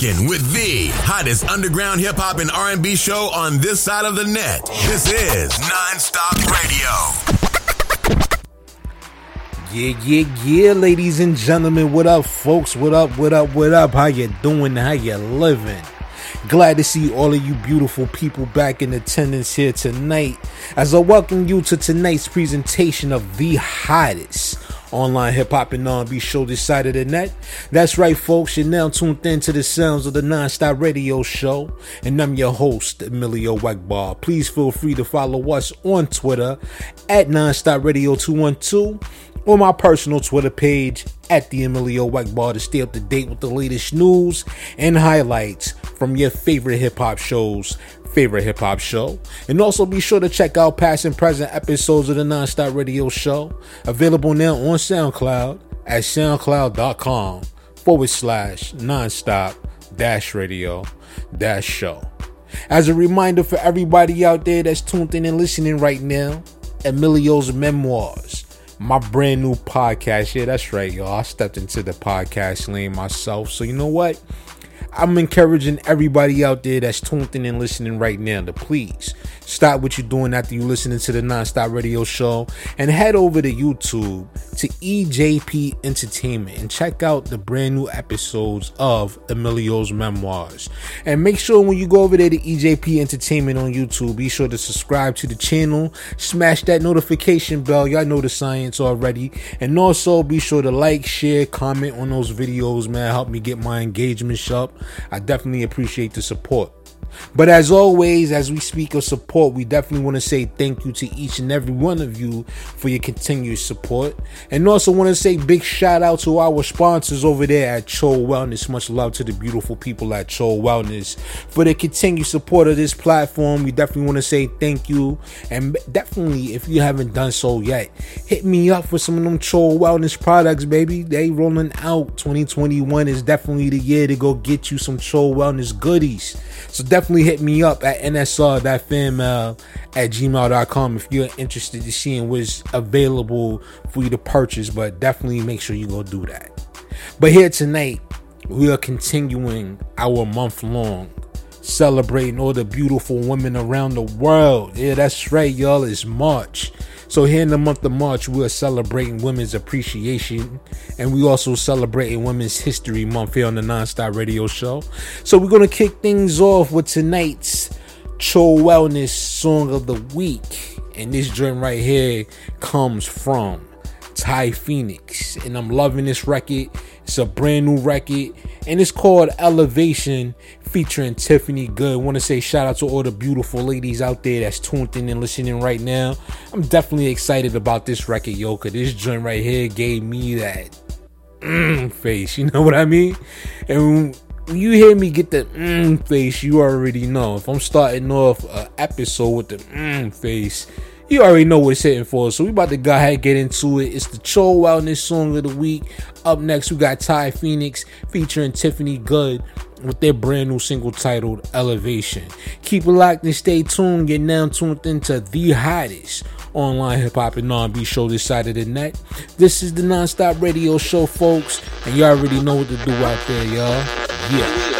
rocking with the hottest underground hip hop and R&B show on this side of the net. This is Nonstop Radio. Yeah, yeah, yeah, ladies and gentlemen, what up, folks? What up, what up, what up? How you doing? How you living? Glad to see all of you beautiful people back in attendance here tonight as I welcome you to tonight's presentation of the hottest online hip hop and R&B show this side net. That's right, folks. You're now tuned in to the sounds of the Nonstop Radio Show, and I'm your host, Emilio Egbar. Please feel free to follow us on Twitter at Nonstop Radio 212 or my personal Twitter page at the Emilio Egbar to stay up to date with the latest news and highlights from your favorite hip hop shows favorite hip hop show. And also be sure to check out past and present episodes of the Nonstop Radio Show, available now on SoundCloud at soundcloud.com forward slash nonstop dash radio dash show. As a reminder for everybody out there that's tuned in and listening right now, Emilio's Memoirs, my brand new podcast. Yeah, that's right, y'all. I stepped into the podcast lane myself. So, you know what? I'm encouraging everybody out there that's tuned in and listening right now to please stop what you're doing after you listening to the Nonstop Radio Show and head over to YouTube to EJP Entertainment and check out the brand new episodes of Emilio's Memoirs. And make sure when you go over there to EJP Entertainment on YouTube, be sure to subscribe to the channel, smash that notification bell. Y'all know the science already. And also be sure to like, share, comment on those videos, man. Help me get my engagement up. I definitely appreciate the support. But as always, as we speak of support, we definitely want to say thank you to each and every one of you for your continued support. And also want to say big shout out to our sponsors over there at Cho Wellness. Much love to the beautiful people at Cho Wellness for their continued support of this platform. We definitely want to say thank you. And definitely, if you haven't done so yet, hit me up for some of them Cho Wellness products, baby. They rolling out. 2021 is definitely the year to go get you some Cho Wellness goodies. So definitely hit me up at nsr.fanmail at gmail.com if you're interested in seeing what's available for you to purchase. But definitely make sure you go do that. But here tonight, we are continuing our month long celebrating all the beautiful women around the world. Yeah, that's right, y'all. It's March. So here in the month of March, we are celebrating Women's Appreciation, and we also celebrating Women's History Month here on the Nonstop Radio Show. So we're gonna kick things off with tonight's Cho Wellness Song of the Week, and this joint right here comes from Ty Phoenix, and I'm loving this record. It's a brand new record, and it's called Elevation featuring Tiffany Good. Want to say shout out to all the beautiful ladies out there that's tuned in and listening right now. I'm definitely excited about this record, yo, cause this joint right here gave me that mm face. You know what I mean? And when you hear me get the mm face, you already know. If I'm starting off an episode with the mm face, you already know what it's hitting for. So we about to go ahead and get into it. It's the Cho Wellness Song of the Week. Up next, we got Ty Phoenix featuring Tiffany Good with their brand new single titled Elevation. Keep it locked and stay tuned. Get now tuned into the hottest online hip hop and R&B show this side of the net. This is the Nonstop Radio Show, folks, and you already know what to do out there, y'all. Yeah.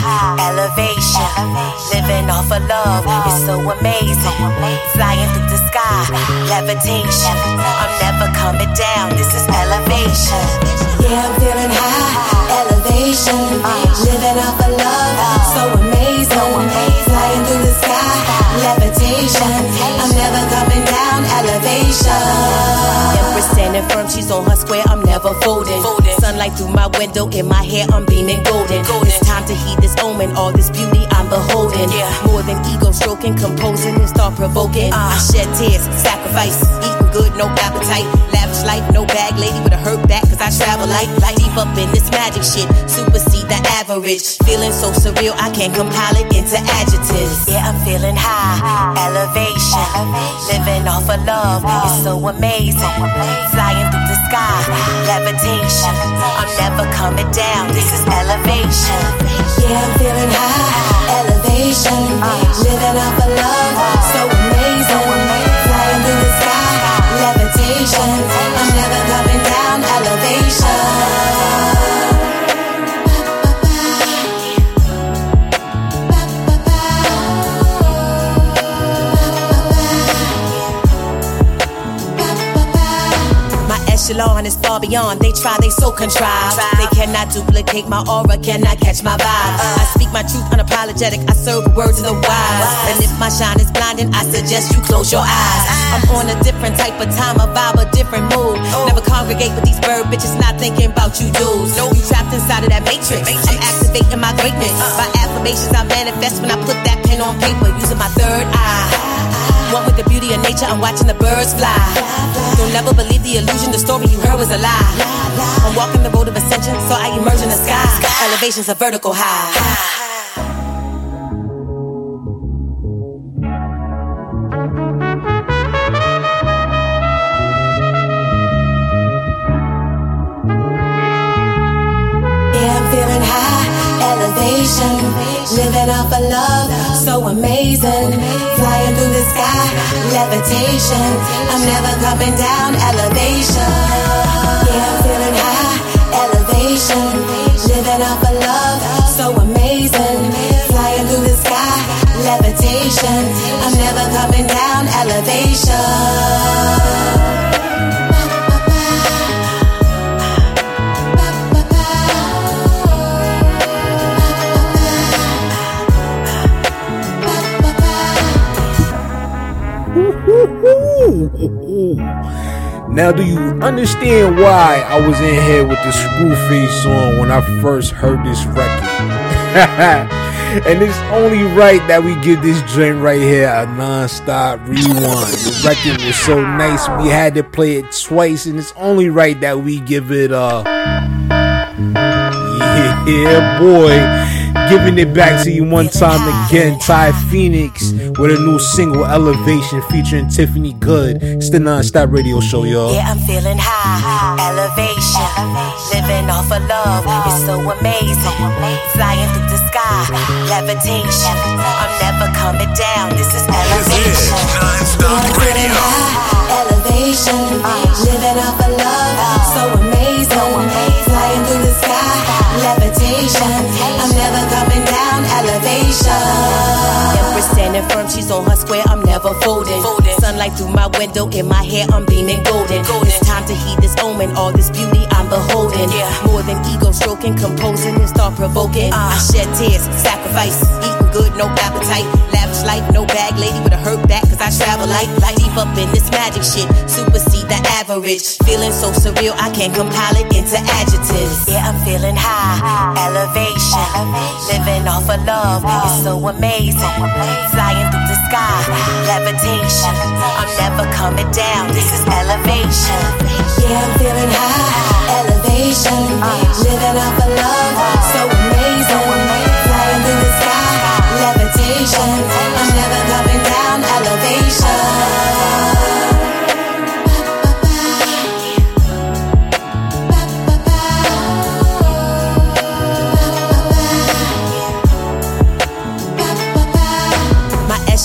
Elevation, living off of love. It's so amazing. Flying through the sky, levitation. I'm never coming down. This is elevation. Yeah, I'm feeling high. Elevation, living off of love. So amazing. Flying through the sky, levitation. I'm never coming down. Elevation. Standing firm, she's on her square. I'm never folding. Sunlight through my window, in my hair, I'm beaming golden. It's time to heed this omen, all this beauty I'm beholding. More than ego stroking, composing and thought provoking. I shed tears, sacrifice, eating good, no appetite. Lavish life, no bag lady with a hurt back, cause I travel light, light deep up in this magic shit. Supersede the average. Feeling so surreal, I can't compile it into adjectives. Yeah, I'm feeling high, elevation. Living off of love, it's so amazing. Flying through the sky, levitation. I'm never coming down, this is elevation. Yeah, I'm feeling high, elevation. Living off of love, so amazing. Levitation. My echelon is far beyond. They try, they so contrived. They cannot duplicate my aura, cannot catch my vibe. I speak my truth unapologetic. I serve the word to the wise. And if my shine is blinding, I suggest you close your eyes. I'm on a different type of time, a vibe, a different mood. Never congregate with these bird bitches, not thinking about you dudes. No, You trapped inside of that matrix. I'm activating my greatness. By affirmations, I manifest when I put that pen on paper, using my third eye. One with the beauty of nature, I'm watching the birds fly. You'll never believe the illusion, the story you heard was a lie. I'm walking the road of ascension, so I emerge in the sky. Elevation's a vertical high. Yeah, I'm feeling high, elevation, living off of love, so amazing. Flying through the sky, levitation. I'm never coming down, elevation. Yeah, I'm feeling high, elevation, living off of love, so amazing. Flying through the sky, levitation. I'm never coming down, elevation. Now, do you understand why I was in here with the screw face on when I first heard this record? and it's only right that we give this joint right here a non-stop rewind. The record was so nice, we had to play it twice, and it's only right that we give it a yeah, boy. Giving it back to you one time again. Ty Phoenix with a new single, Elevation, featuring Tiffany Good. It's the non-stop radio show, y'all. Yeah, I'm feeling high, elevation, living off of love. It's so amazing, flying through the sky, levitation. I'm never coming down. This is This is elevation. Non-Stop Yeah, I'm feeling Radio. high, elevation, living off of love. Is so amazing, I'm never coming down, elevation. Empress standing firm, she's on her square. I'm never folding. Sunlight through my window, in my hair, I'm beaming golden. It's time to heed this omen, all this beauty I'm beholding. More than ego stroking, composing and thought provoking. Uh. I shed tears, sacrifice, eating good, no appetite. Lavish life, no bag lady with a hurt back, cause I travel light. Deep up in this magic shit, supersede the average. Feeling so surreal, I can't compile it into adjectives. Yeah, I'm feeling high, elevation. Living off of love, it's so amazing. Flying through the sky, levitation. I'm never coming down, this is elevation. Yeah, I'm feeling high, elevation. Living off of love, so amazing. Levitation.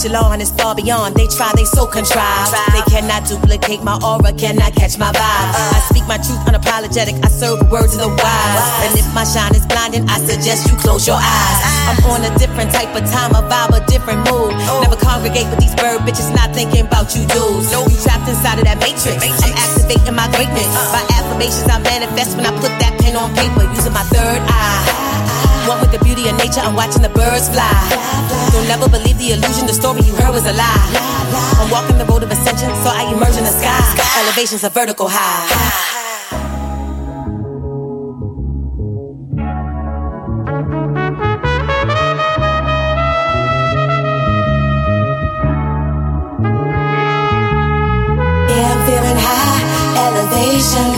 Echelon is far beyond. They try, they so contrived. They cannot duplicate my aura, cannot catch my vibe. I speak my truth unapologetic. I serve the word to the wise. And if my shine is blinding, I suggest you close your eyes. I'm on a different type of time, a vibe, a different mood. Never congregate with these bird bitches, not thinking about you dudes. You trapped inside of that matrix. I'm activating my greatness. By affirmations, I manifest when I put that pen on paper, using my third eye. One with the beauty of nature, I'm watching the birds fly. You'll never believe the illusion, the story you heard was a lie. I'm walking the road of ascension, so I emerge in the sky. Elevation's a vertical high. Yeah, I'm feeling high, elevation,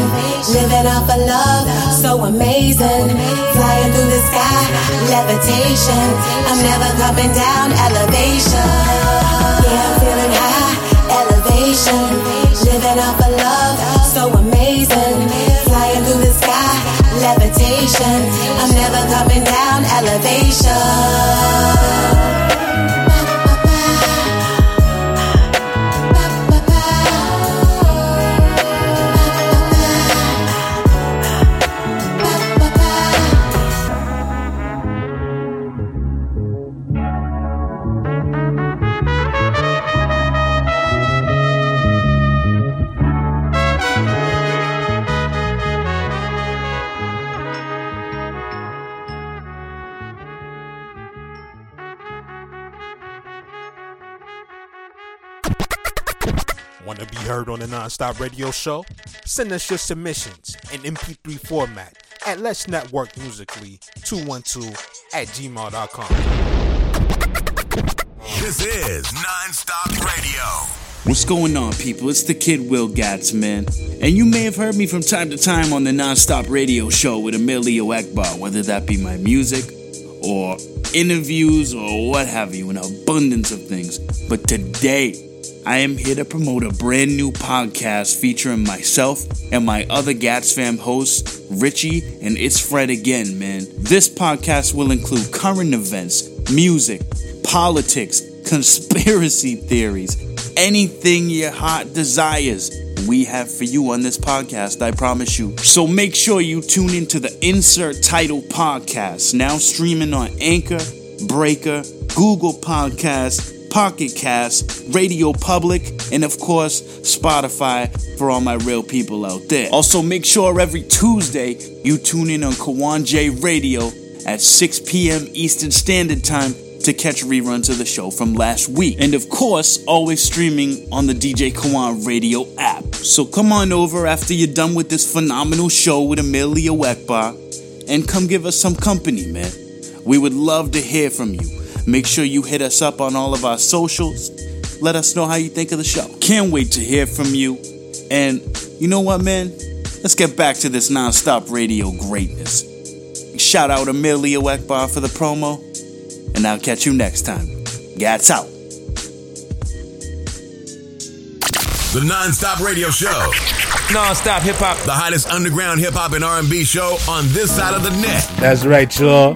living off of love, so amazing. Flying through the sky, levitation. I'm never coming down, elevation. Yeah, I'm feeling high, elevation. Living off of love, so amazing. Flying through the sky, levitation. I'm never coming down, elevation. Heard on the Nonstop Radio Show? Send us your submissions in MP3 format at Let's Network Musically 212 at gmail.com. This is Nonstop Radio. What's going on, people? It's the kid Will Gats, man. And you may have heard me from time to time on the Nonstop Radio Show with Emilio Egbar, whether that be my music or interviews or what have you, an abundance of things. But today, I am here to promote a brand new podcast featuring myself and my other Gats fam hosts, Richie and It's Fred again, man. This podcast will include current events, music, politics, conspiracy theories, anything your heart desires. We have for you on this podcast, I promise you. So make sure you tune into the Insert Title Podcast, now streaming on Anchor, Breaker, Google Podcasts, Pocket Cast, Radio Public, and of course, Spotify for all my real people out there. Also, make sure every Tuesday you tune in on Kawan J Radio at 6 p.m. Eastern Standard Time to catch reruns of the show from last week. And of course, always streaming on the DJ Kawan Radio app. So come on over after you're done with this phenomenal show with Emilio Egbar and come give us some company, man. We would love to hear from you. Make sure you hit us up on all of our socials. Let us know how you think of the show. Can't wait to hear from you. And you know what, man? Let's get back to this non-stop radio greatness. Shout out Emilio Egbar for the promo, and I'll catch you next time. Gats out. The Nonstop Radio Show. Non-stop hip hop. The hottest underground hip hop and R&B show on this side of the net. That's right, y'all.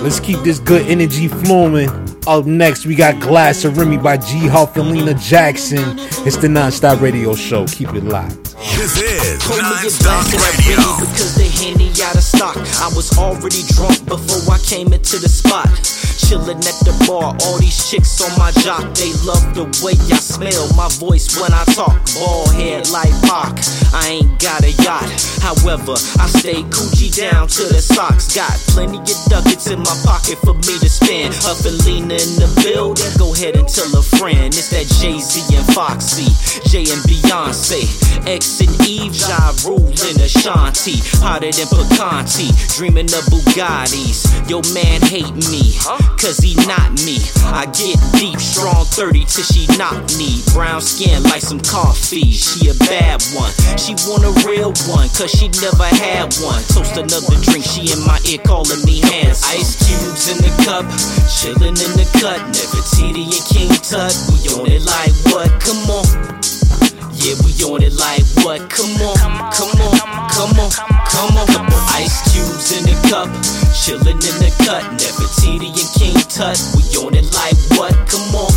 Let's keep this good energy flowing. Up next, we got Glass of Remy by G Huff and Lena Jackson. It's the Nonstop Radio Show. Keep it locked. This is Pull me a Nonstop Radio. Because the Henny out of stock. I was already drunk before I came into the spot. Chillin' at the bar, all these chicks on my jock. They love the way I smell, my voice when I talk. Bald head like Pac. I ain't got a yacht. However, I stay Gucci down to the socks. Got plenty of ducats in my pocket for me to spend. Huff and Lena in the building. Go ahead and tell a friend. It's that Jay Z and Foxy, Jay and Beyonce, X and Eve, Ja and Ashanti. Hotter than Picanti, dreaming of Bugattis. Yo, man hate me, cause he not me. I get deep, strong 30 till she knock me. Brown skin like some coffee. She a bad one. She want a real one, cause she never had one. Toast another drink, she in my ear calling me handsome. Ice cubes in the cup, chillin' in the cut. Nefertiti and King Tut, we on it like what? Come on. Yeah, we on it like what? Come on, come on, come on, come on, come on. Ice cubes in the cup, chillin' in the cut. Nefertiti and King Tut, we on it like what? Come on.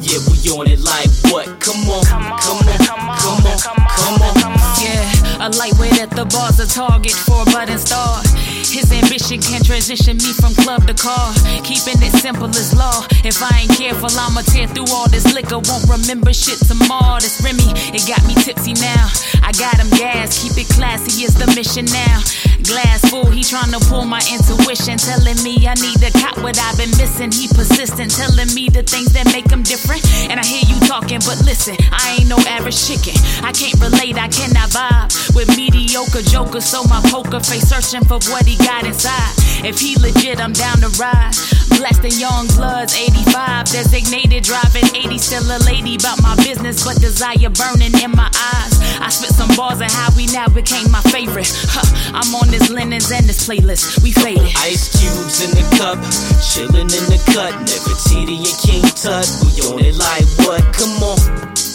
Yeah, we on it like what? Come on, come on, come on, come on. Yeah, a lightweight at the bar's a target for a budding star. His ambition can transition me from club to car. Keeping it simple as law. If I ain't careful, I'ma tear through all this liquor. Won't remember shit tomorrow. This Remy, it got me tipsy now. I got him gas, keep it classy is the mission now. Glass full, he tryna pull my intuition. Telling me I need to cop what I've been missing. He persistent, telling me the things that make him different. And I hear you talking, but listen, I ain't no average chicken. I can't relate, I cannot vibe with mediocre jokers. So my poker face searching for what he got inside. If he legit, I'm down to ride. Less than young bloods, 85. Designated driving 80. Still a lady about my business, but desire burning in my eyes. I spit some bars on how we now became my favorite. Huh, I'm on this linens and this playlist. We faded. Ice cubes in the cup, chillin' in the cut. Nefertiti and King Tut. We on it like what? Come on.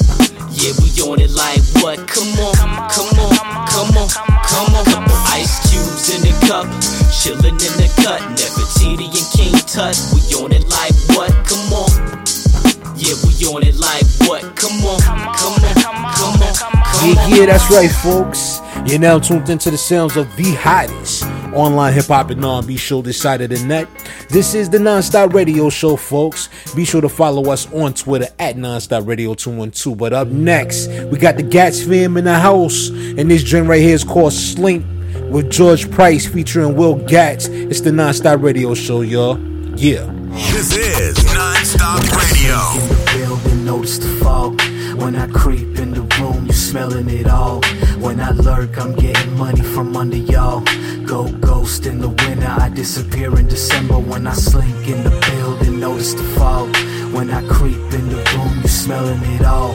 Yeah, we on it like what? Come on, come on, come on, come on, on. Ice cubes in the cup, chillin' in the cut. Nefertiti and King Tut. We on it like what? Come on. Yeah, we on it like what? Come on, come on, come on, come on. Yeah, yeah, that's right, folks. You're now tuned into the sounds of the hottest online hip hop and R&B show this side of the net. This is the Nonstop Radio Show, folks. Be sure to follow us on Twitter at Nonstop Radio 212. But up next, we got the Gats fam in the house, and this joint right here is called Slink with George Price featuring Will Gats. It's the Nonstop Radio Show, y'all. Yeah. This is Nonstop Radio. When I creep in the room, you smelling it all. When I lurk, I'm getting money from under y'all. Go ghost in the winter, I disappear in December. When I slink in the building, notice the fog. When I creep in the room, you smelling it all.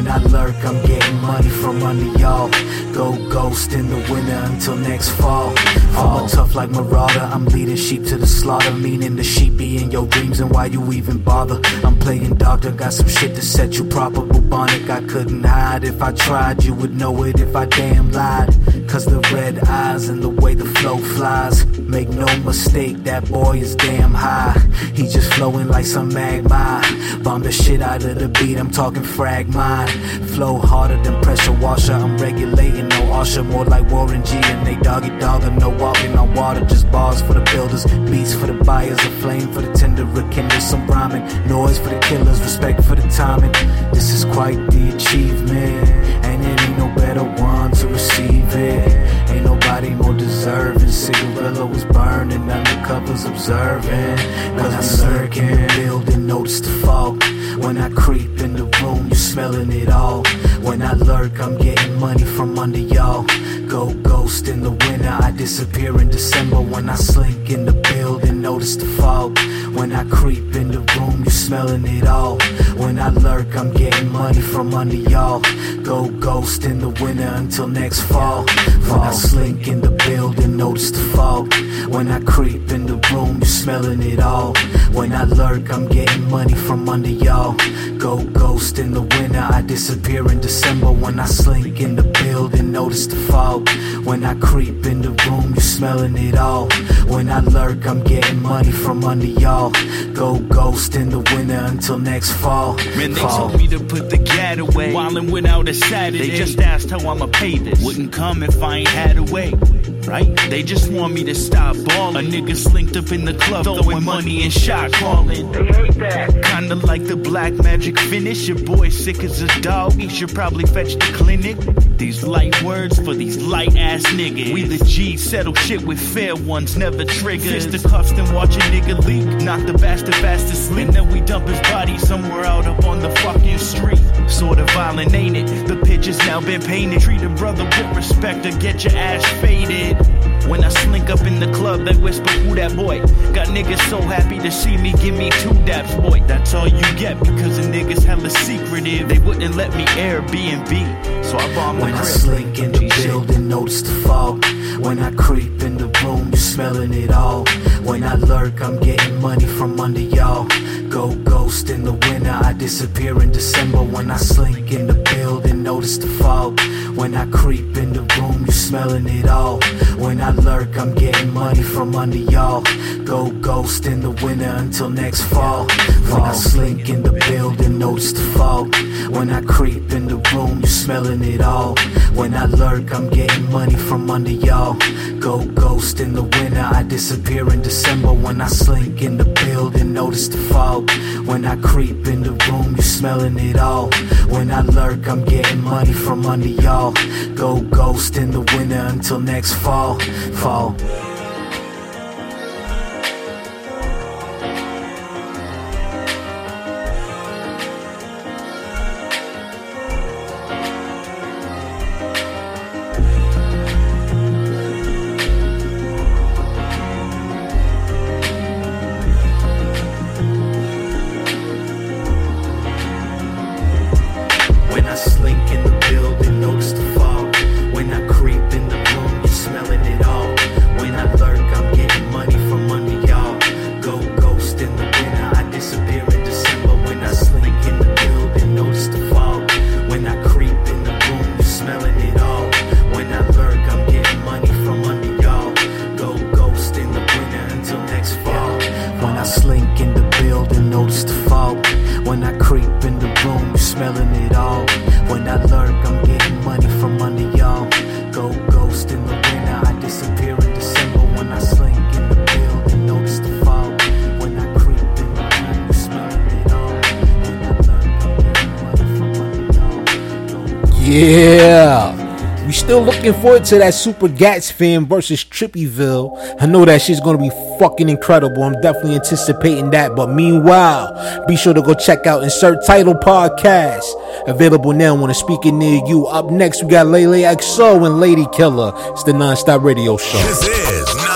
When I lurk, I'm getting money from under y'all. Go ghost in the winter until next fall. Fall tough like Marauder, I'm leading sheep to the slaughter. Meaning the sheep be in your dreams and why you even bother. I'm playing doctor, got some shit to set you proper. Bubonic, I couldn't hide. If I tried, you would know it if I damn lied. Cause the red eyes and the way the flow flies. Make no mistake, that boy is damn high. He just flowing like some magma. Bomb the shit out of the beat, I'm talking frag mine. Flow harder than pressure washer, I'm regulating no usher. More like Warren G and they doggy dog and no walking on water. Just bars for the builders, beats for the buyers, a flame for the tender, rekindle some rhyming. Noise for the killers, respect for the timing. This is quite the achievement, and it ain't no better one to receive it. Ain't nobody more deserving. Cigarillo was burning, undercovers observing. Cause I'm lurking, building, notice the fog. When I creep in the room, you smelling it all. When I lurk, I'm getting money from under y'all. Go ghost in the winter, I disappear in December. When I slink in the building, notice the fog. When I creep in the room, you smelling it all. When I lurk, I'm getting money from under y'all. Go ghost in the winter until next fall. When I slink in the building, notice the fog. When I creep in the room, you smelling it all. When I lurk, I'm getting money from under y'all. Go ghost in the winter, I disappear in December. When I slink in the building, notice the fog. When I creep in the room, you smelling it all. When I lurk, I'm getting money from under y'all. Go ghost in the winter until next fall. Man, they fall. told me to put the gat away. Wildin' without a Saturday. They just asked how I'ma pay this. Wouldn't come if I ain't had a way. Right? They just want me to stop ballin'. A nigga slinked up in the club, throwing money and shot calling. They hate that. Kinda like the black magic finish. Your boy sick as a dog. He should probably fetch the clinic. These light words for these light ass niggas. We the G settle shit with fair ones, never triggers. Fist the cuffs and watch a nigga leak. Knock the bastard fast asleep. And then we dump his body somewhere out up on the fucking street. Sorta violent, ain't it? The picture's now been painted. Treat a brother with respect or get your ass faded. When I slink up in the club, they whisper, Who that boy? Got niggas so happy to see me, give me two daps, boy. That's all you get because the niggas hella secretive. They wouldn't let me Airbnb, so I bombed my crib. Slink in the building, notice the fog. When I creep in the room, you smelling it all. When I lurk, I'm getting money from under y'all. Go ghost in the winter, I disappear in December. When I slink in the building, notice the fog. When I creep in the room, you smelling it all. When I lurk, I'm getting money from under y'all. Go ghost in the winter until next fall. When I slink in the building, notice the fog. When I creep in the room, you smelling it all. When I lurk, I'm getting money from under y'all. Go ghost in the winter, I disappear in December. When I slink in the building, notice the fog. When I creep in the room, you smelling it all. When I lurk, I'm getting money from under y'all. Go ghost in the winter until next fall. Fall. Yeah. We still looking forward to that Super Gats fan versus Trippyville. I know that shit's gonna be fucking incredible. I'm definitely anticipating that. But meanwhile, be sure to go check out Insert Title Podcast. Available now on a speaker near you. Up next, we got Lele XO and Lady Killer. It's the Non-Stop Radio Show.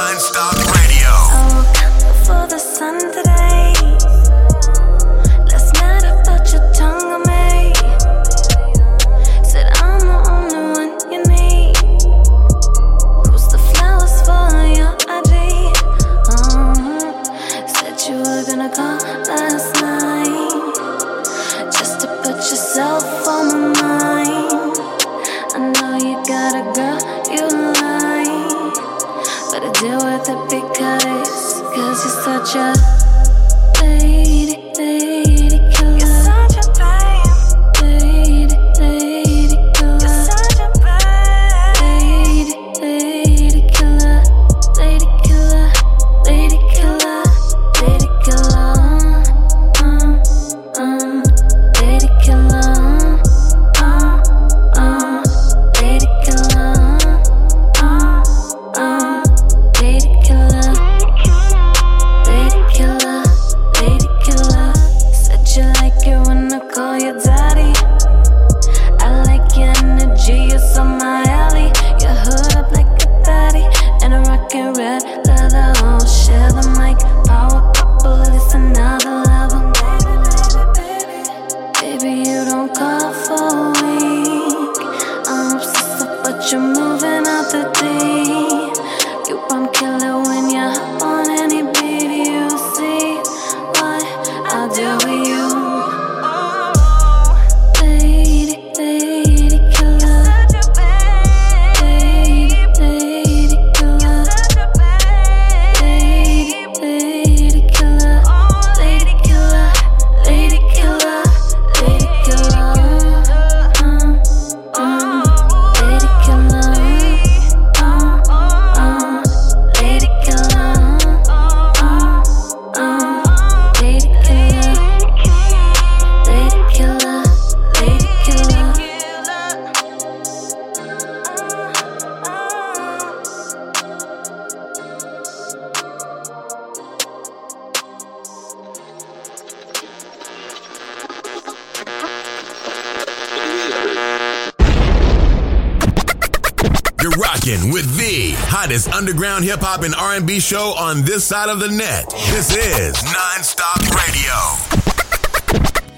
Underground hip hop and R&B show on this side of the net. This is Non-Stop Radio.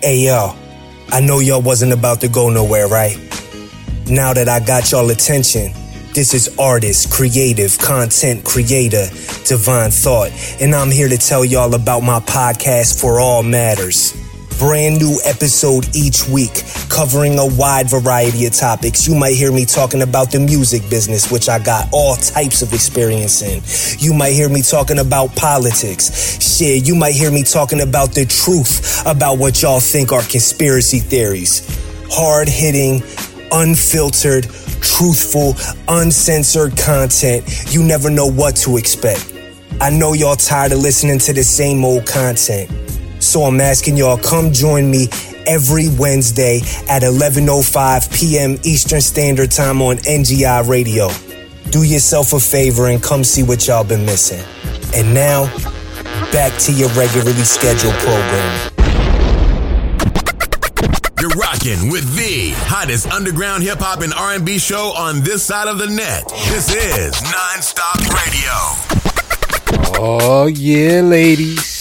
Hey yo, I know y'all wasn't about to go nowhere, right? Now that I got y'all attention, this is artist, creative, content creator, Divine Thought, and I'm here to tell y'all about my podcast for all matters. Brand new episode each week, covering a wide variety of topics. You might hear me talking about the music business, which I got all types of experience in. You might hear me talking about politics. Shit, you might hear me talking about the truth about what y'all think are conspiracy theories. Hard hitting, unfiltered, truthful, uncensored content. You never know what to expect. I know y'all tired of listening to the same old content. So I'm asking y'all come join me every Wednesday at 11:05 p.m. Eastern Standard Time on NGI Radio. Do yourself a favor and come see what y'all been missing. And now, back to your regularly scheduled program. You're rocking with the hottest underground hip hop and R&B show on this side of the net. This is Non-Stop Radio. Oh yeah, ladies.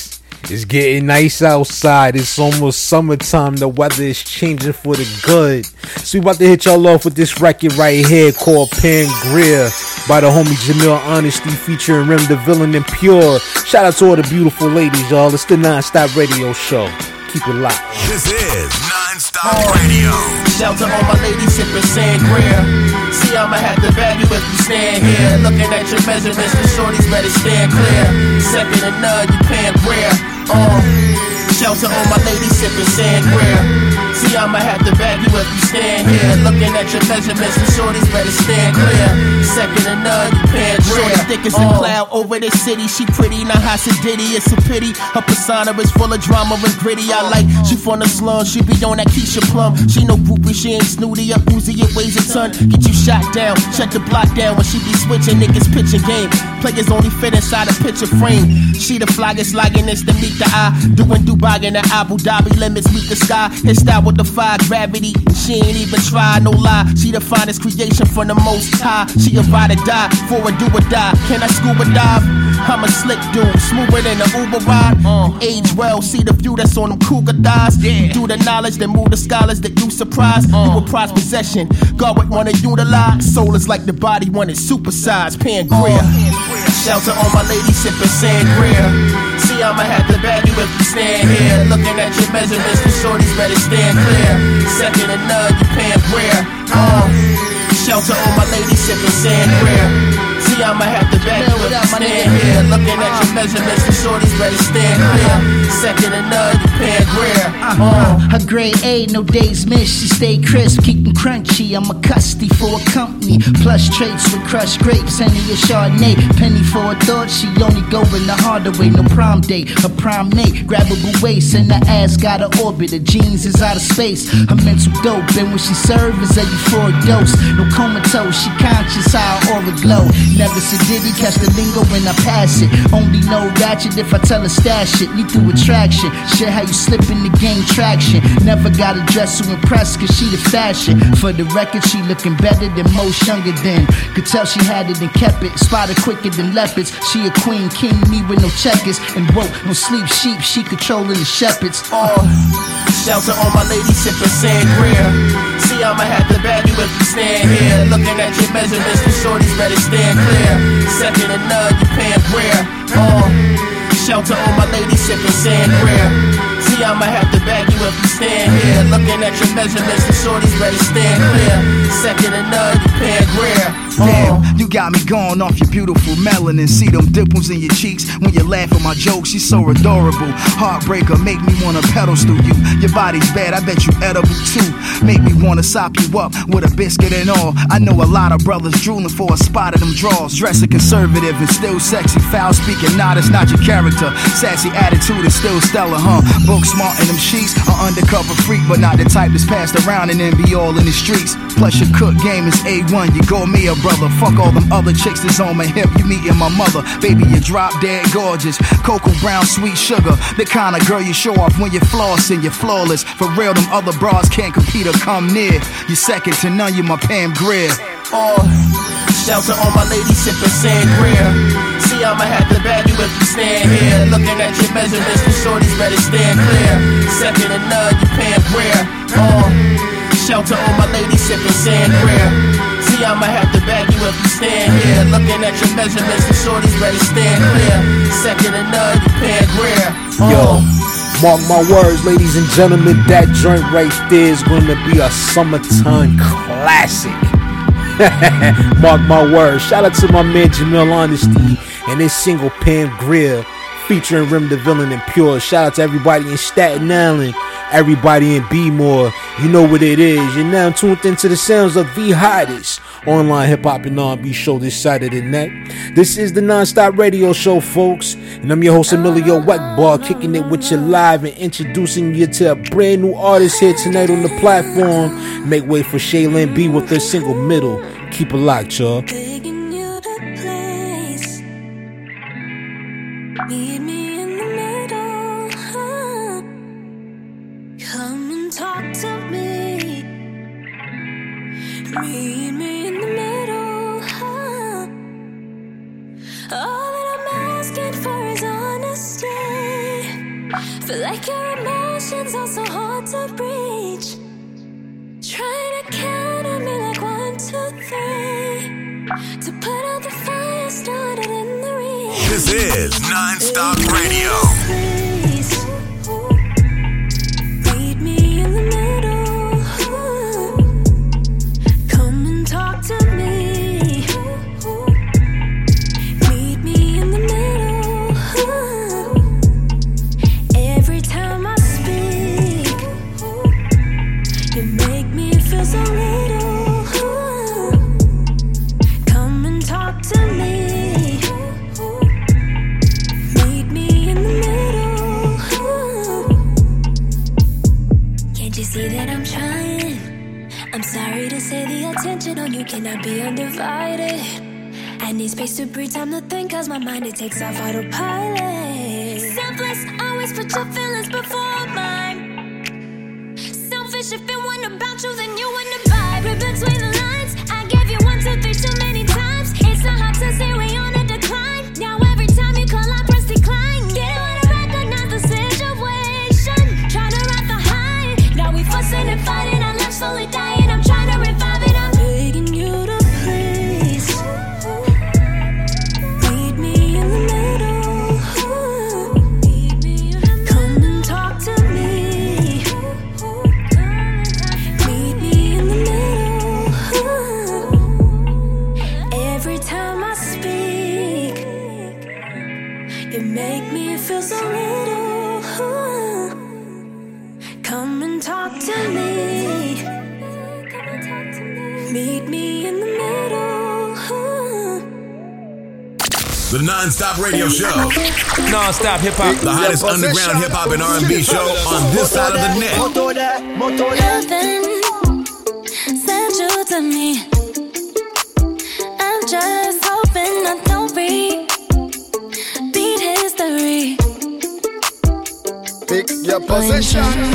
It's getting nice outside. It's almost summertime. The weather is changing for the good. So we about to hit y'all off with this record right here called Pangria by the homie Jamil Honesty featuring Rem the Villain and Pure. Shout out to all the beautiful ladies, y'all. It's the Non-Stop Radio Show. Keep it locked. This is Non-Stop Radio. Shelter on my lady sipping sangria. See, I'ma have to value if you stand here. Looking at your measurements, the shorties better stand clear. Second to none, you paying rare. Uh, Shelter on my lady sipping sangria. See, I'ma have to bag you if you stand here. Looking at your measurements, the shorties better stand clear. Second to none, you can't Shorty thick as a Uh. cloud over the city. She pretty, not hot to Diddy. It's a pity. Her persona is full of drama and gritty. I like, she from the slum. She be on that Keisha Plum. She no groupie, she ain't snooty. Up Uzi, it weighs a ton. Get you shot down. Shut the block down when she be switching niggas pitching game. Players only fit inside a picture frame. She the flyest lioness to meet the eye. Doing Dubai in the Abu Dhabi limits meet the sky. His style with the fire gravity. She ain't even try, no lie. She the finest creation from the most high. She about to die for a do or die. Can I scuba dive? I'm a slick dude, smoother than an Uber ride. Uh. Age well, see the view that's on them cougar thighs. Do the knowledge that move the scholars that you surprise. Uh. You a prize possession. God would wanna utilize. Soul is like the body wanted supersized. Pangria. Uh. Shelter on my lady sipping sangria. See, I'ma have to bag you if you stand here. Looking at your measurements, the shorties better stand clear. Second to none, you paying prayer. Uh, shelter on my lady sipping sangria. See, I'ma have to back you if you stand here. Looking at your measurements, the shorties better stand clear. Second none, you paying prayer. Uh, A grade A, no days missed. She stay crisp, keep them crunchy. I'm a custody for a company. Plus traits with crushed grapes, any a Chardonnay. Penny for a thought, she only go in the harder way. No prom date, a prime Nate. Grabbable waist, and the ass got a orbit. The jeans is out of space. Her mental dope, and when she serve is a euphoric dose. No comatose, she conscious how her aura glow. Never sedity, catch the lingo when I pass it. Only know ratchet if I tell her stash it. Through attraction. Shit, how you slip in the game traction. Never got a dress to impress, cause she the fashion. For the record, she looking better than most younger than. Could tell she had it and kept it. Spotted quicker than leopards. She a queen, king, me with no checkers. And woke, no sleep sheep, she controlling the shepherds. Uh, shelter on my lady sipping sangria. See, I'ma have to bag you if you stand here. Looking at your measurements, the shorties better stand clear. Second and none, you paying prayer. Uh, shelter on my lady sipping sangria. See, I'ma have to bag you if you stand here. Looking at your measurements, the shorties better stand clear. Second and none, you paying prayer. Damn, you got me going off your beautiful melanin. See them dimples in your cheeks when you laugh at my jokes. She's so adorable. Heartbreaker, make me wanna pedal through you. Your body's bad, I bet you edible too. Make me wanna sop you up with a biscuit and all. I know a lot of brothers drooling for a spot of them draws. Dressing conservative and still sexy. Foul speaking, nah, that's not your character. Sassy attitude is still stellar, huh? Book smart in them sheets. An undercover freak, but not the type that's passed around and then be all in the streets. Plus your cook game is A1. You go me a brother. Fuck all them other chicks that's on my hip. You meeting my mother. Baby, you drop dead gorgeous. Cocoa brown, sweet sugar. The kind of girl you show off when you're flossing. You're flawless. For real, them other bras can't compete or come near. You're second to none. You my Pam Grier. Uh, shelter all my lady sipping sangria. See, I'ma have to bag you if you stand here. Looking at your measurements, the shorties better stand clear. Second to none, you paying prayer. Uh, shelter all my lady sipping sangria. See, I'ma have to bag you if you stand here. Looking at your measurements, the shorties better stand clear. Second to none, you paying prayer. Uh, Yo, mark my words, ladies and gentlemen, that joint right there is going to be a summertime classic. mark my words. Shout out to my man Jamil Honesty and his single Pam Grill featuring Rim the Villain and Pure. Shout out to everybody in Staten Island, everybody in B-More. You know what it is. You're now tuned into the sounds of the hottest online hip hop and R&B show this side of the net. This is the Non-Stop Radio Show, folks, and I'm your host Emilio Egbar, kicking it with you live and introducing you to a brand new artist here tonight on the platform. Make way for Shaylin B with her single Middle. Keep it locked, y'all. This is Non-Stop Radio. Cannot be undivided. I need space to breathe, time to think, cause my mind it takes off autopilot. Selfless, always put your feelings before mine. Selfish, if it wasn't about you, then you wouldn't non-stop radio show. Non-stop hip hop. The hottest underground hip hop and R&B show on this side of the net. Heaven sent you to me. I'm just hoping I don't repeat history. Pick your Boy, I'm position.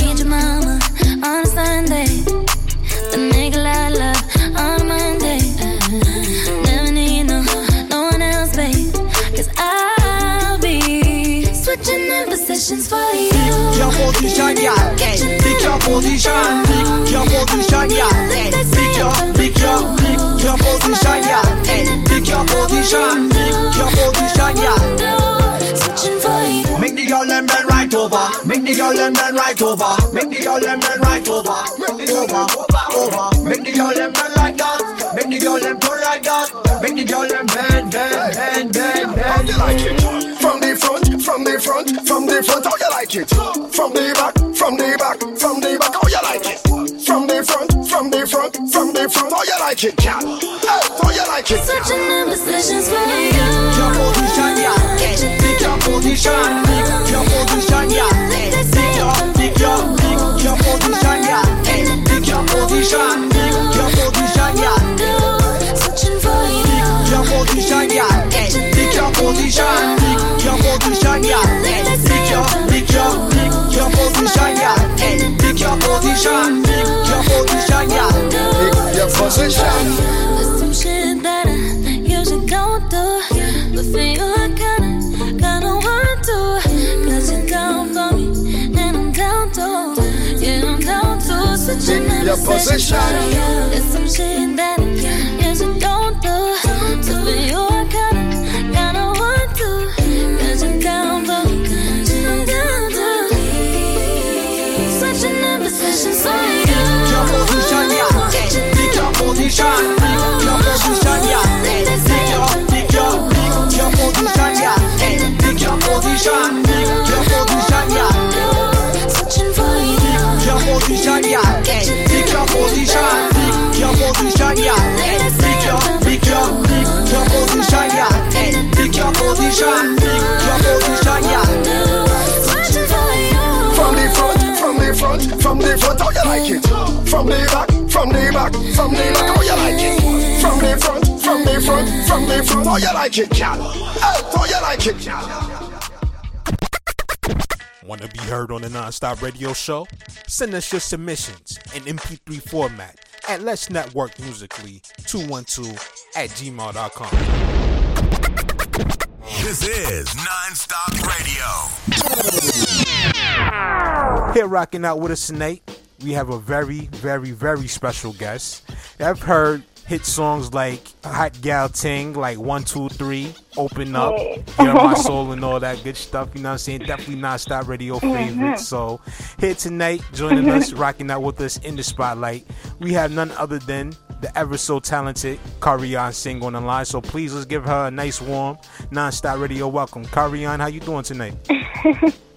Yeah. Pick your position. Pick your position, yeah. Pick your, pick your, pick your position, yeah. Pick your position. Pick your position, yeah. Make the girl them bend right over. Make the girl them bend right over. Make the girl them bend right over. Over, over. Make the girl them bend like that. Make the girl them turn like that. Make the girl them bend, bend, bend, bend, bend. like it? From from the front, from the front, how you like it? From the back, from the back, from the back, how you like it? From the front, from the front, from the front, how you like it, cat? Hey, how you like it? Switching in positions for you. Your position, yeah. Pick your position. Pick your position, yeah. Pick your, pick your, pick your position, yeah. Pick your position. Position. Pick your position, yeah. Pick your, pick your, pick your position, yeah. Pick your position. Pick your position, yeah. Pick your position. There's some shit that I usually don't do. But for you, I kinda, kinda want to. Cause you're down for me, and I'm down to. Yeah, I'm down to. Switching in your positions for position. you. There's some shit that I usually don't do. But for you, like it? From the back, from the back, from the back, how you like it? From the front, from the front, from the front, how you like it, cat? How oh, you like it, cat? Want to be heard on the Nonstop Radio Show? Send us your submissions in MP3 format at Let's Network Musically 212 at gmail.com. This is non-stop radio. Here rocking out with us tonight, we have a very, very, very special guest. I've heard hit songs like Hot Gal Ting, like One, Two, Three, Open Up, Hear My Soul, and all that good stuff. You know what I'm saying? Definitely non-stop radio mm-hmm. favorite. So here tonight, joining us, rocking out with us in the spotlight, we have none other than the ever so talented Karian Singh on the line. So please let's give her a nice warm non-stop radio welcome. Karian, how you doing tonight?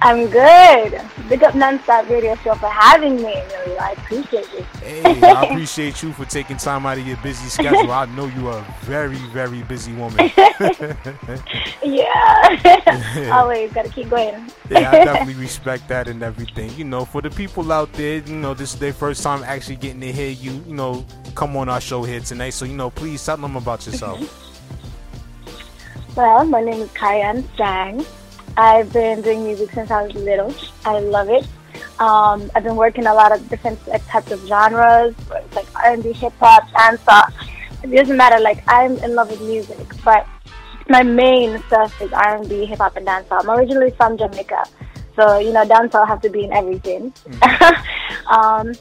I'm good. Big up Nonstop Radio Show for having me. Really, I appreciate it. Hey, I appreciate you for taking time out of your busy schedule. I know you are a very, very busy woman. yeah. Always got to keep going. yeah, I definitely respect that and everything. You know, for the people out there, you know, this is their first time actually getting to hear you, you know, come on our show here tonight. So, you know, please tell them about yourself. Well, my name is Kyan Strang. I've been doing music since I was little. I love it. Um, I've been working a lot of different like, types of genres, like R&B, hip hop, dancehall. It doesn't matter. Like I'm in love with music, but my main stuff is R&B, hip hop, and dancehall. I'm originally from Jamaica, so you know dancehall have to be in everything. um,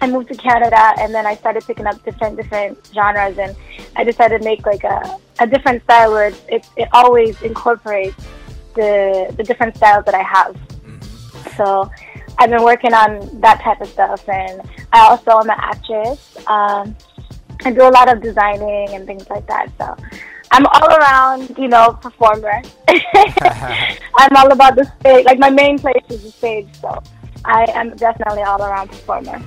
I moved to Canada, and then I started picking up different different genres, and I decided to make like a, a different style where it, it, it always incorporates the the different styles that I have. So I've been working on that type of stuff, and I also am an actress. Um, I do a lot of designing and things like that. So I'm all around, you know, performer. I'm all about the stage. Like my main place is the stage, so I am definitely all around performer.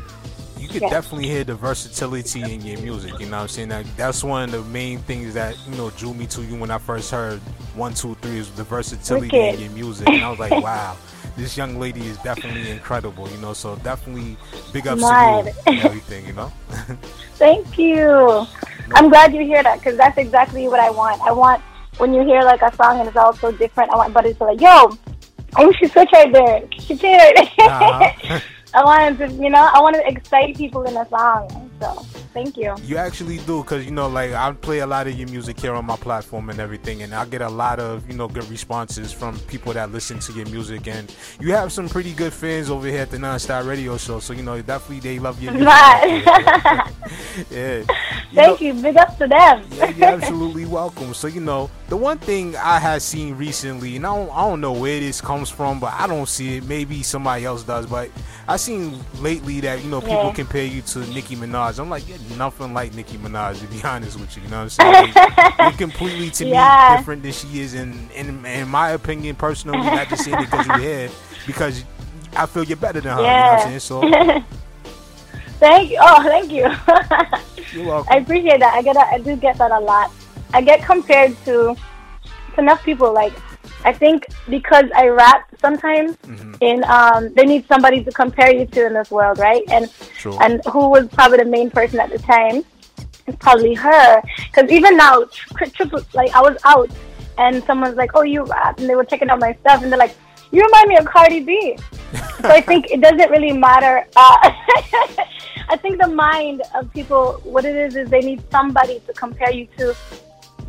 You could Yeah. definitely hear the versatility in your music. You know what I'm saying? That, that's one of the main things that, you know, drew me to you when I first heard one, two, three is the versatility Wicked. in your music. And I was like, wow, this young lady is definitely incredible, you know, so definitely big ups to you and everything, you know? Thank you. I'm glad you hear that because that's exactly what I want. I want when you hear like a song and it's all so different. I want buddies to like, yo, oh, she switch right there. She did. Uh-huh. I want to, you know, I want to excite people in a song. So thank you. You actually do, cause you know, like I play a lot of your music here on my platform and everything, and I get a lot of you know good responses from people that listen to your music, and you have some pretty good fans over here at the Nonstop Radio Show. So you know, definitely they love your music. Yeah. You Thank you. Big up to them. yeah, you're absolutely welcome. So you know, the one thing I had seen recently, and I don't, I don't know where this comes from, but I don't see it. Maybe somebody else does, but I seen lately that you know people Yeah. compare you to Nicki Minaj. I'm like, you're nothing like Nicki Minaj, to be honest with you. You know what I'm saying? Like, you're completely to Yeah. me different than she is, and in, in my opinion, personally, not just saying it because you're here, because I feel you're better than her. Yeah. You know what I'm saying? So thank you. Oh, thank you. you're welcome. I appreciate that. I get that. I do get that a lot. I get compared to to enough people. Like I think because I rap sometimes, in um, they need somebody to compare you to in this world, right? And Sure. and who was probably the main person at the time? It's probably her. Because even now, tri- triple like I was out, and someone's like, "Oh, you rap," and they were checking out my stuff, and they're like, "You remind me of Cardi B." so I think it doesn't really matter. Uh, I think the mind of people, what it is, is they need somebody to compare you to.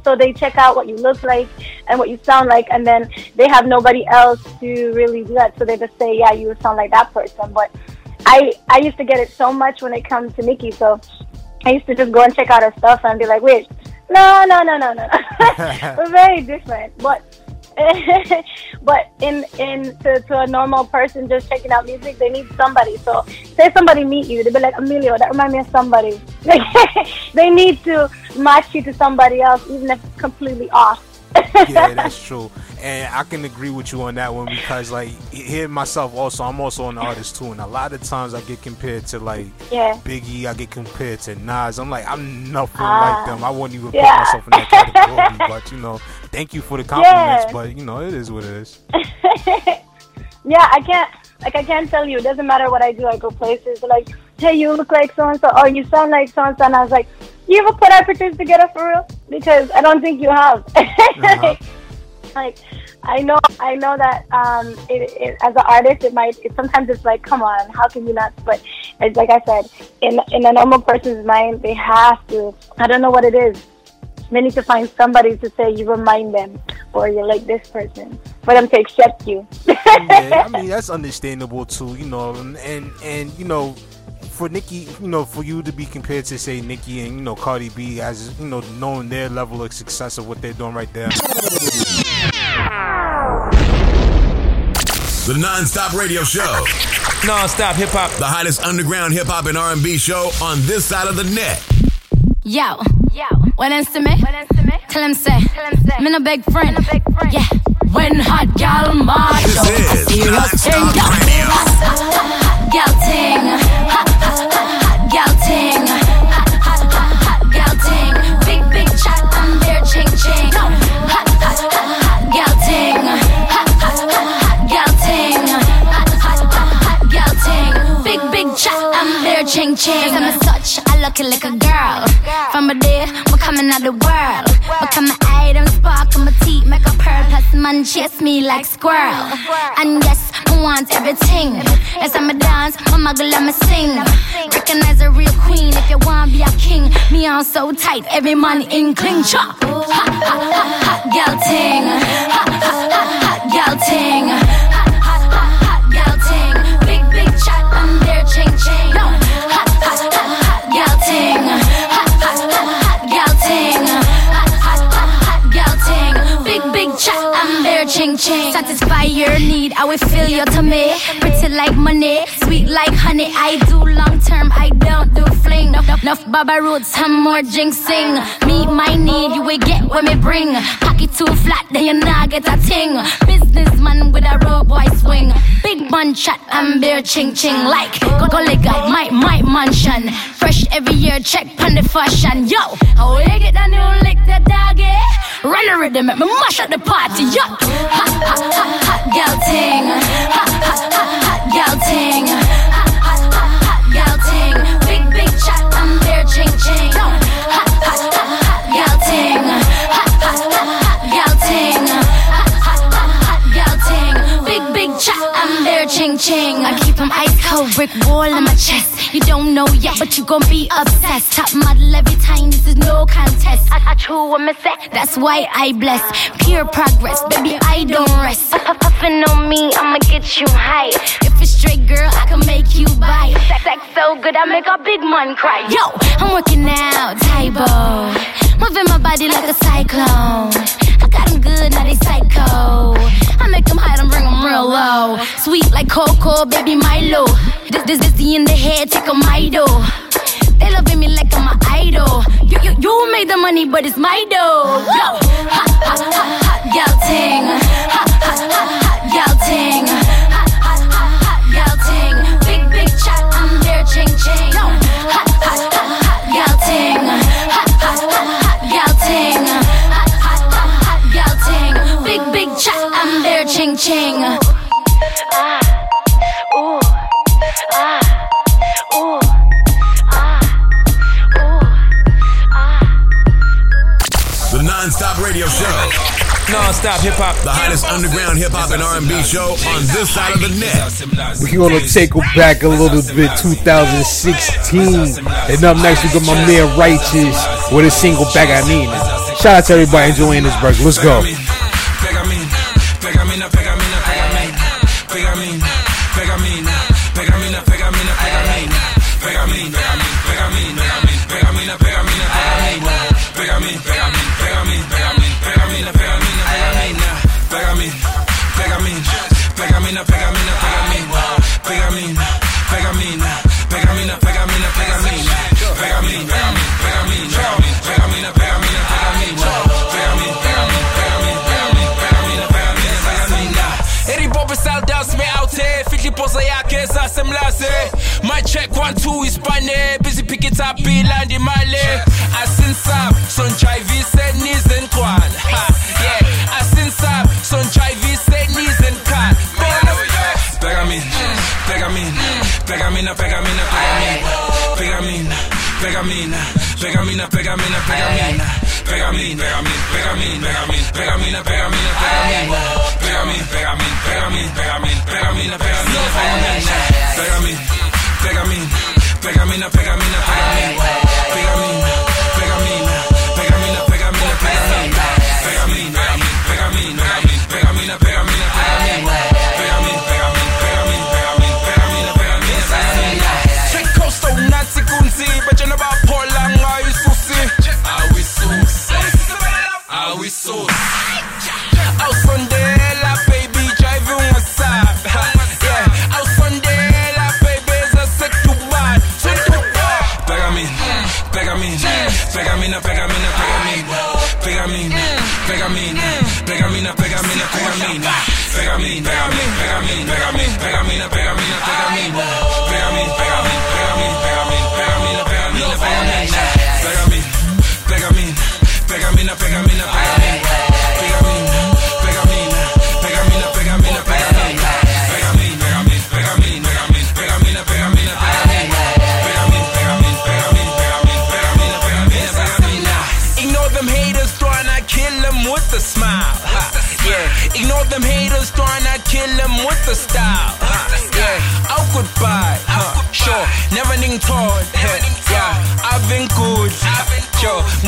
So they check out what you look like and what you sound like, and then they have nobody else to really do that. So they just say, "Yeah, you sound like that person." But I I used to get it so much when it comes to Nicki. So I used to just go and check out her stuff and be like, "Wait, no, no, no, no, no." We're very different, but but in in to, to a normal person just checking out music, they need somebody. So say somebody meet you, they'd be like, Emilio, that remind me of somebody. they need to match you to somebody else, even if it's completely off. yeah, that's true. And I can agree with you on that one because, like, here myself also, I'm also an artist too. And a lot of times I get compared to, like, Yeah. Biggie, I get compared to Nas. I'm like, I'm nothing Ah, like them. I wouldn't even yeah. put myself in that category. but, you know, thank you for the compliments. Yeah. But, you know, it is what it is. yeah, I can't like I can't tell you. It doesn't matter what I do. I go places like, hey, you look like so and so, or you sound like so and so. And I was like, you ever put our pictures together for real? Because I don't think you have. like, I know, I know that um, it, it, as an artist, it might. It, sometimes it's like, come on, how can you not? But it's like I said, in in a normal person's mind, they have to. I don't know what it is. They need to find somebody to say you remind them, or you're like this person, for them to accept you. yeah, I mean that's understandable too, you know, and and, and you know, for Nicki, you know, for you to be compared to say Nicki and you know Cardi B as you know knowing their level of success of what they're doing right there. The non-stop radio show. Non-stop hip hop. The hottest underground hip hop and R&B show on this side of the net. Yo, yo. When it's to me, tell him say, I'm in a big friend. Yeah, when hot gal march This is Non-Stop. Radio. Hot, hot gal ting, hot, hot, hot, hot gal ting, I'm ching, ching. I'm a such, I look like a girl. From a day, I'm coming out the world. Become an item, spark on my teeth, make a pearl. Plus, man, chase me like squirrel. And yes, I want everything. As I'm a dance, my muggle, let me sing. Recognize a real queen if you want be a king. Me on so tight, every man in cling chop. Hot, hot, hot, hot, gal ting. Hot, hot, hot, hot, gal ting. Hot, hot, hot, hot, gal ting. Big, big chat, I'm there, ching, ching. Ching, ching. Satisfy your need, I will fill your tummy. Pretty like money, sweet like honey. I do long term, I don't do fling. Enough, enough baba roots, some more jinxing. Meet my need, you will get what me bring. Pocket too flat, then you not get a ting. Businessman with a road boy swing. Big bun chat, I'm bare ching ching like like guy, my my mansion. Fresh every year, check pon the fashion. Yo, how you get that new lick that doggy? Run the rhythm, make me mash up the party. Yo, hot hot hot hot gal ting, hot hot hot hot gal ting, hot hot hot hot gal ting. Big big chat, I'm there ching ching. Yo, hot hot hot hot gal ting, ching ching. I keep 'em ice cold, brick wall in my chest. You don't know yet, but you gon' be obsessed. Top model every time, this is no contest. I, I true what me say, that's why I bless. Pure progress, baby, I don't rest. Puff- Puffin' on me, I'ma get you high. If it's straight, girl, I can make you bite. Sex, sex so good, I make a big man cry. Yo, I'm working out, Tybo. Moving my body like a cyclone. Got 'em good, now they psycho. I make 'em hide, I bring 'em real low. Sweet like cocoa, baby Milo. This, this, this, the in the head, take a Mido. They loving me like I'm an idol. You, you, you made the money, but it's my dough. Yo, hot, hot, hot, hot, gal ting. Hot, hot, hot, hot, gal ting. Hot, hot, hot, hot, gal ting. Big, big chat, I'm there, ching, ching. Yo, hot, hot, hot, hot, gal ting. Ching, ching. Ah, ooh, ah, ooh. The non-stop radio show. Non-stop hip hop. The hottest underground hip hop and R&B show on this side of the net. We're gonna take it back a little bit, 2016. And up next, we got my man Righteous with a single back i me. Shout out to everybody enjoying this break. Let's go.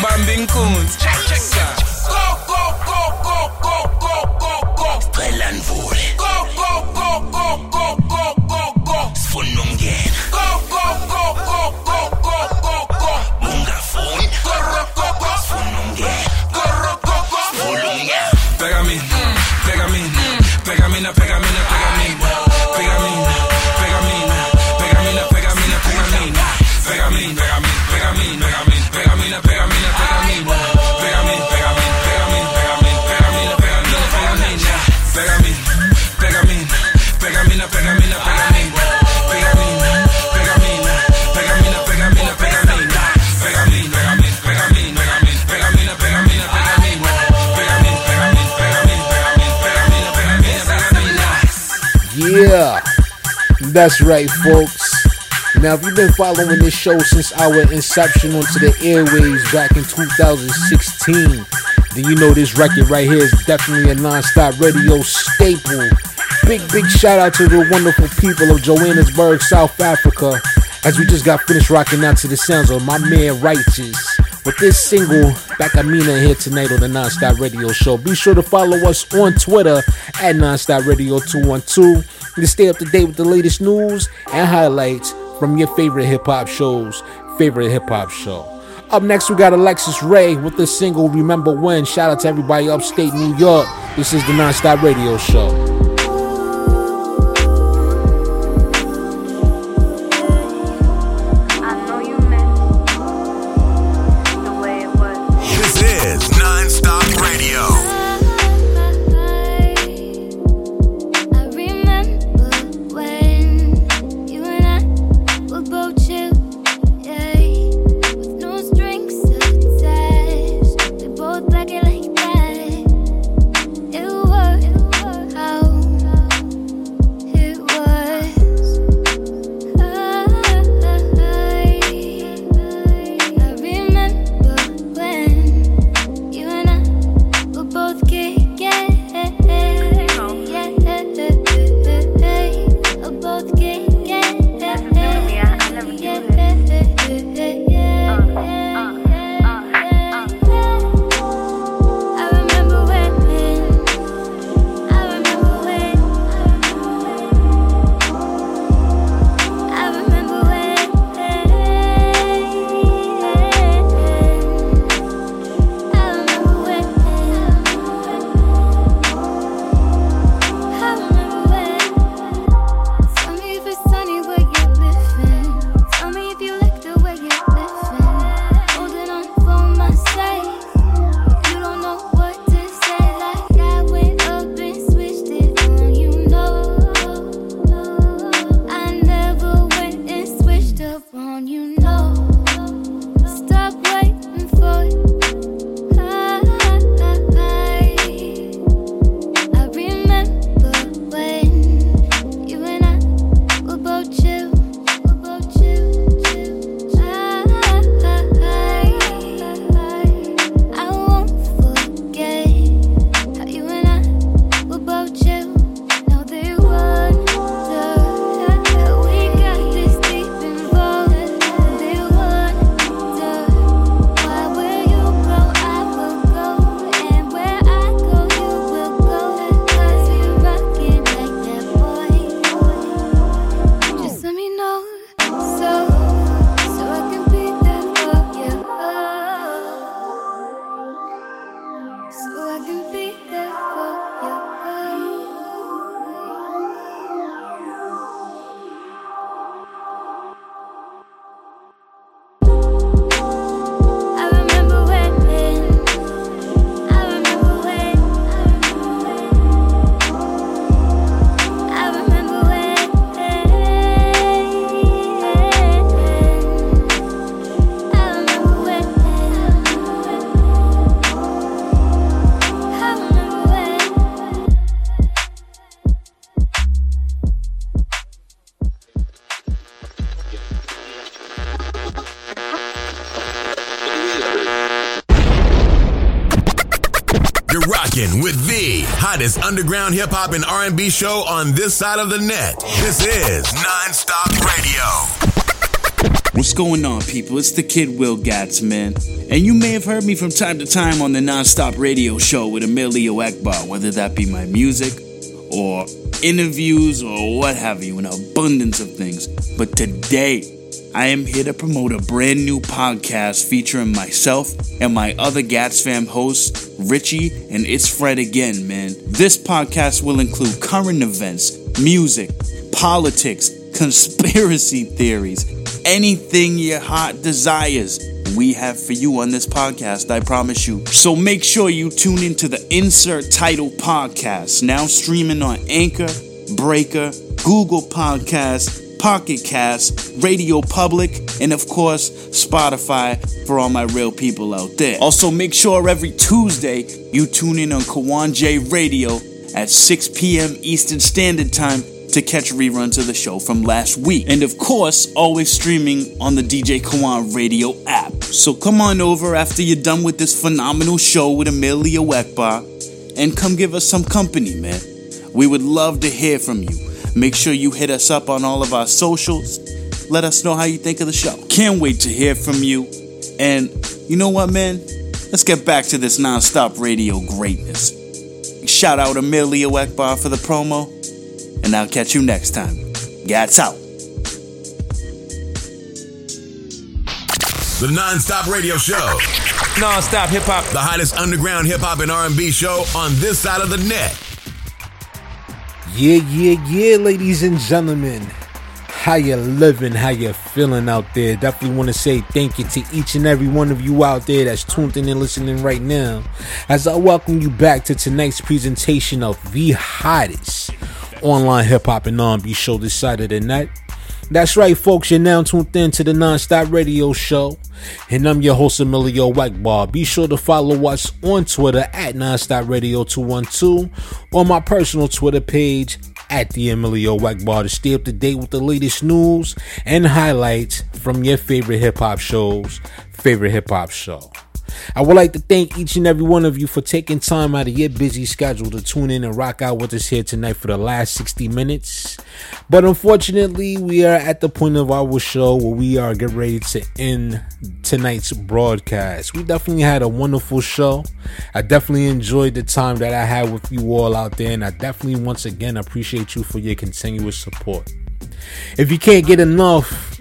Bambin Coons. That's right, folks. Now, if you've been following this show since our inception onto the airwaves back in 2016, then you know this record right here is definitely a non-stop radio staple. Big, big shout out to the wonderful people of Johannesburg, South Africa, as we just got finished rocking out to the sounds of my man Righteous with this single back Bakamina here tonight on the Nonstop Radio Show. Be sure to follow us on Twitter at Nonstop Radio 212 to stay up to date with the latest news and highlights from your favorite hip hop shows, favorite hip hop show. Up next, we got Alexis Ray with the single Remember When. Shout out to everybody upstate New York. This is the Nonstop Radio Show. Rocking with the hottest underground hip hop and R&B show on this side of the net. This is Nonstop Radio. What's going on, people? It's the kid Will Gats, man. And you may have heard me from time to time on the Nonstop Radio show with Emilio Egbar, whether that be my music or interviews or what have you, an abundance of things. But today, I am here to promote a brand new podcast featuring myself and my other Gats fam hosts, Richie and It's Fred again, man. This podcast will include current events, music, politics, conspiracy theories, anything your heart desires. We have for you on this podcast, I promise you. So make sure you tune into the Insert Title Podcast, now streaming on Anchor, Breaker, Google Podcasts, Pocket Cast, Radio Public, and of course, Spotify for all my real people out there. Also, make sure every Tuesday you tune in on Kawan J Radio at 6 p.m. Eastern Standard Time to catch reruns of the show from last week. And of course, always streaming on the DJ Kawan Radio app. So come on over after you're done with this phenomenal show with Emilio Egbar and come give us some company, man. We would love to hear from you. Make sure you hit us up on all of our socials. Let us know how you think of the show. Can't wait to hear from you. And you know what, man? Let's get back to this non-stop radio greatness. Shout out Emilio Egbar for the promo, and I'll catch you next time. Gats out. The Nonstop Radio Show. Nonstop hip hop. The hottest underground hip hop and R&B show on this side of the net. Yeah, yeah, yeah, ladies and gentlemen. How you living? How you feeling out there? Definitely want to say thank you to each and every one of you out there that's tuned in and listening right now. As I welcome you back to tonight's presentation of the hottest online hip hop and R&B show this side of the net. That's right, folks. You're now tuned in to the Nonstop Radio Show, and I'm your host Emilio Egbar. Be sure to follow us on Twitter at Nonstop Radio 212 or my personal Twitter page at the Emilio Egbar to stay up to date with the latest news and highlights from your favorite hip hop shows, favorite hip hop show. I would like to thank each and every one of you for taking time out of your busy schedule to tune in and rock out with us here tonight for the last 60 minutes. But unfortunately, we are at the point of our show where we are getting ready to end tonight's broadcast. We definitely had a wonderful show. I definitely enjoyed the time that I had with you all out there, and I definitely once again appreciate you for your continuous support. If you can't get enough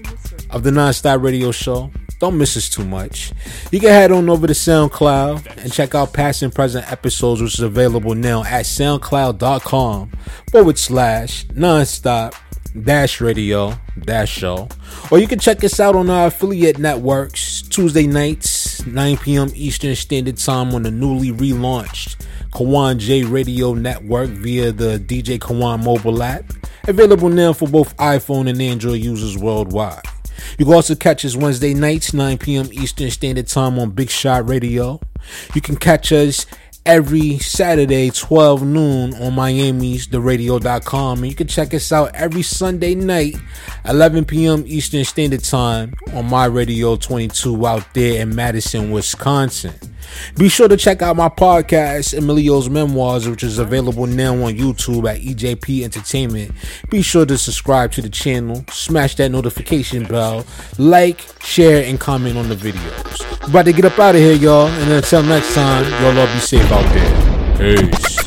of the Nonstop Radio Show, don't miss us too much. You can head on over to SoundCloud and check out past and present episodes, which is available now at soundcloud.com forward slash nonstop dash radio dash show. Or you can check us out on our affiliate networks Tuesday nights, 9 p.m. Eastern Standard Time on the newly relaunched Kawan J Radio Network via the DJ Kawan mobile app. Available now for both iPhone and Android users worldwide. You can also catch us Wednesday nights, 9 p.m. Eastern Standard Time on Big Shot Radio. You can catch us every Saturday, 12 noon on Miami's TheRadio.com. And you can check us out every Sunday night, 11 p.m. Eastern Standard Time on My Radio 22 out there in Madison, Wisconsin. Be sure to check out my podcast, Emilio's Memoirs, which is available now on YouTube at EJP Entertainment. Be sure to subscribe to the channel, smash that notification bell, like, share, and comment on the videos. About to get up out of here, y'all, and until next time, y'all all be safe out there. Peace.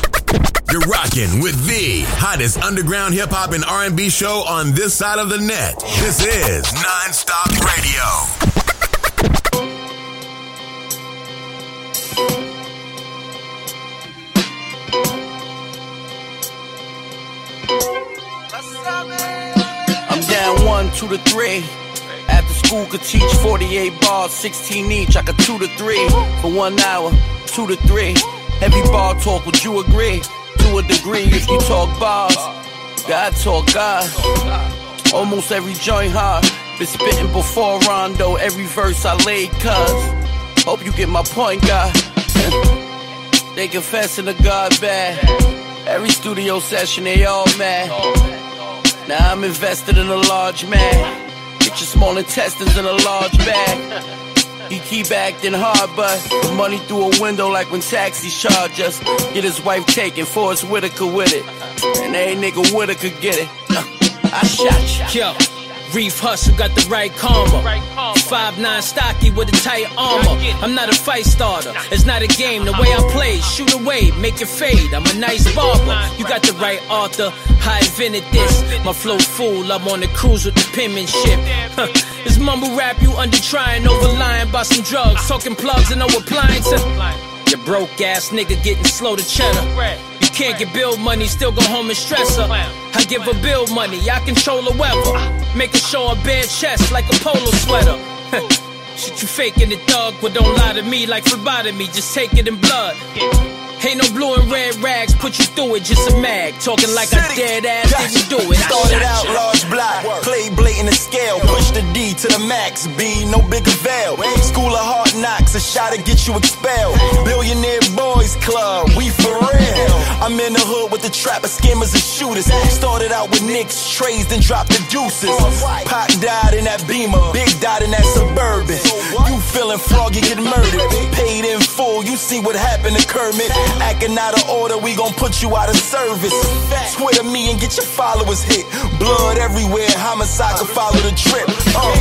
You're rocking with the hottest underground hip hop and R&B show on this side of the net. This is Nonstop Radio. I'm down one, two to three. After school could teach 48 bars, 16 each. I could two to three for one hour, two to three. Heavy bar talk, would you agree? To a degree, if you talk bars, God talk God. Almost every joint hard. Been spitting before Rondo, every verse I laid cuz. Hope you get my point, God. they confessing to God bad. Every studio session, they all mad. Now I'm invested in a large man. Get your small intestines in a large bag. He keep acting hard, but the money through a window like when taxis charge us. Get his wife taken, Forest Whitaker with it. And ain't nigga Whitaker get it. Uh, I shot you. Yo, Reef Hustle got the right karma. Five nine stocky with a tight armor. I'm not a fight starter. It's not a game. The way I play, shoot away, make it fade. I'm a nice barber. You got the right author. I invented this. My flow full. I'm on the cruise with the penmanship. Huh. This mumble rap you under trying, over lying about some drugs, talking plugs and no appliances. Your broke ass nigga getting slow to cheddar. Can't get bill money, still go home and stress her. I give her bill money, I control the weather. Make her show her bare chest like a polo sweater. Shit, you faking it, thug, but don't lie to me like phlebotomy, just take it in blood. Ain't no blue and red rags, put you through it, just a mag. Talking like a dead ass didn't do it. Started out large block, played blatant the scale, push the D to the max, B, no bigger veil. School of hard knocks, a shot to get you expelled. Billionaire boys club, we for real. I'm in the hood with the trapper, skimmers, and shooters. Started out with nicks, trays, then dropped the deuces. Pac died in that beamer, Big died in that suburban. You feeling froggy, get murdered. Paid in full, you see what happened to Kermit. Acting out of order, we gon' put you out of service. Twitter me and get your followers hit. Blood everywhere, homicide can follow the trip. Uh,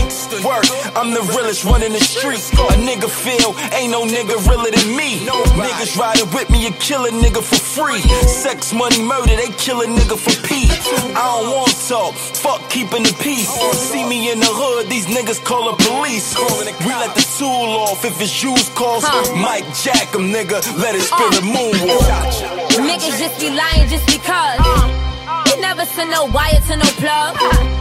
work, I'm the realest running the streets. A nigga feel, ain't no nigga realer than me. Niggas riding with me, you kill a nigga for free. Sex, money, murder, they kill a nigga for peace. I don't want talk, fuck keeping the peace. See me in the hood, these niggas call the police. We let the tool off if it's used calls. Mike Jack 'em, nigga, let his spirit moonwalk. Niggas just be lying just because. Uh, uh. You never send no wire to no plug. Uh.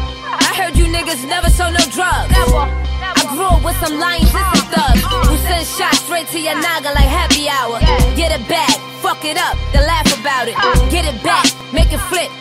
I heard you niggas never show no drugs. I grew up with some lying sister thugs who send shots straight to your naga like happy hour. Get it back, fuck it up, then laugh about it. Get it back, make it flip.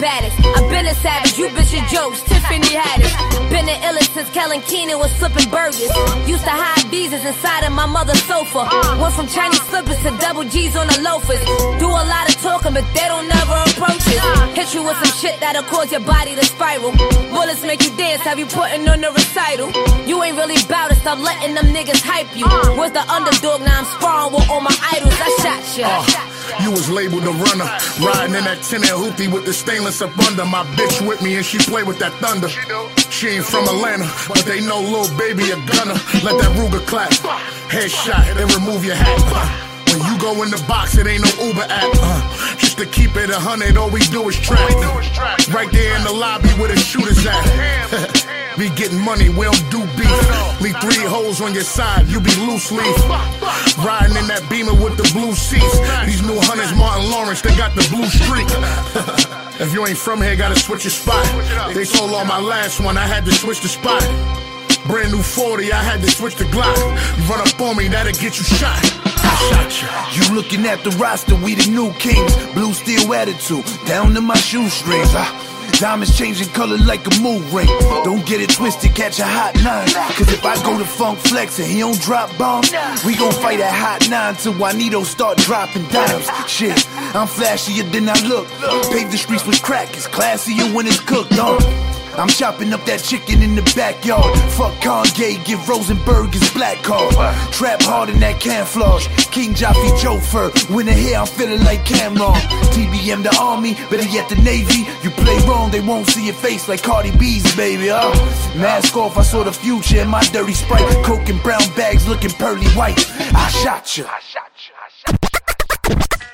Acrobatics. I've been a savage, you bitches jokes, Tiffany Haddish. Been the illest since Kellen Keenan was flipping burgers. Used to hide beezes inside of my mother's sofa. Went from Chinese slippers to double G's on the loafers. Do a lot of talking, but they don't never approach it. Hit you with some shit that'll cause your body to spiral. Bullets make you dance, have you putting on the recital. You ain't really bout it, stop letting them niggas hype you. Was the underdog, now I'm sparring with all my idols. I shot ya. Uh. You was labeled a runner, riding in that tin and hoopty with the stainless up under. My bitch with me and she play with that thunder. She ain't from Atlanta, but they know little baby a gunner. Let that Ruger clap, headshot, then remove your hat. When you go in the box, it ain't no Uber app. Uh, just to keep it a hundred, all we do is trap. Right there in the lobby where the shooters at. Be getting money, we don't do beef. Leave three holes on your side, you be loose leaf. Riding in that beamer with the blue seats. These new hunters, Martin Lawrence, they got the blue streak. if you ain't from here, gotta switch your spot. They sold on my last one, I had to switch the spot. Brand new 40, I had to switch the Glock. You run up on me, that'll get you shot. You. Looking at the roster, we the new kings. Blue steel attitude, down to my shoestrings. Ah, Diamonds changing color like a moon ring. Don't get it twisted, catch a hot nine. Cause if I go to Funk Flex and he don't drop bombs, we gon' fight a hot nine till Juanito start dropping dimes. Shit, I'm flashier than I look. Pave the streets with crack, it's classier when it's cooked on. I'm chopping up that chicken in the backyard. Fuck Kanye, give Rosenberg his black card. Trap hard in that camouflage. King Jaffe Joffer. Winter here, I'm feeling like Cameron. TBM the army, better yet the Navy. You play wrong, they won't see your face like Cardi B's, baby. Uh, mask off, I saw the future in my dirty sprite. Coke and brown bags looking pearly white. I shot you.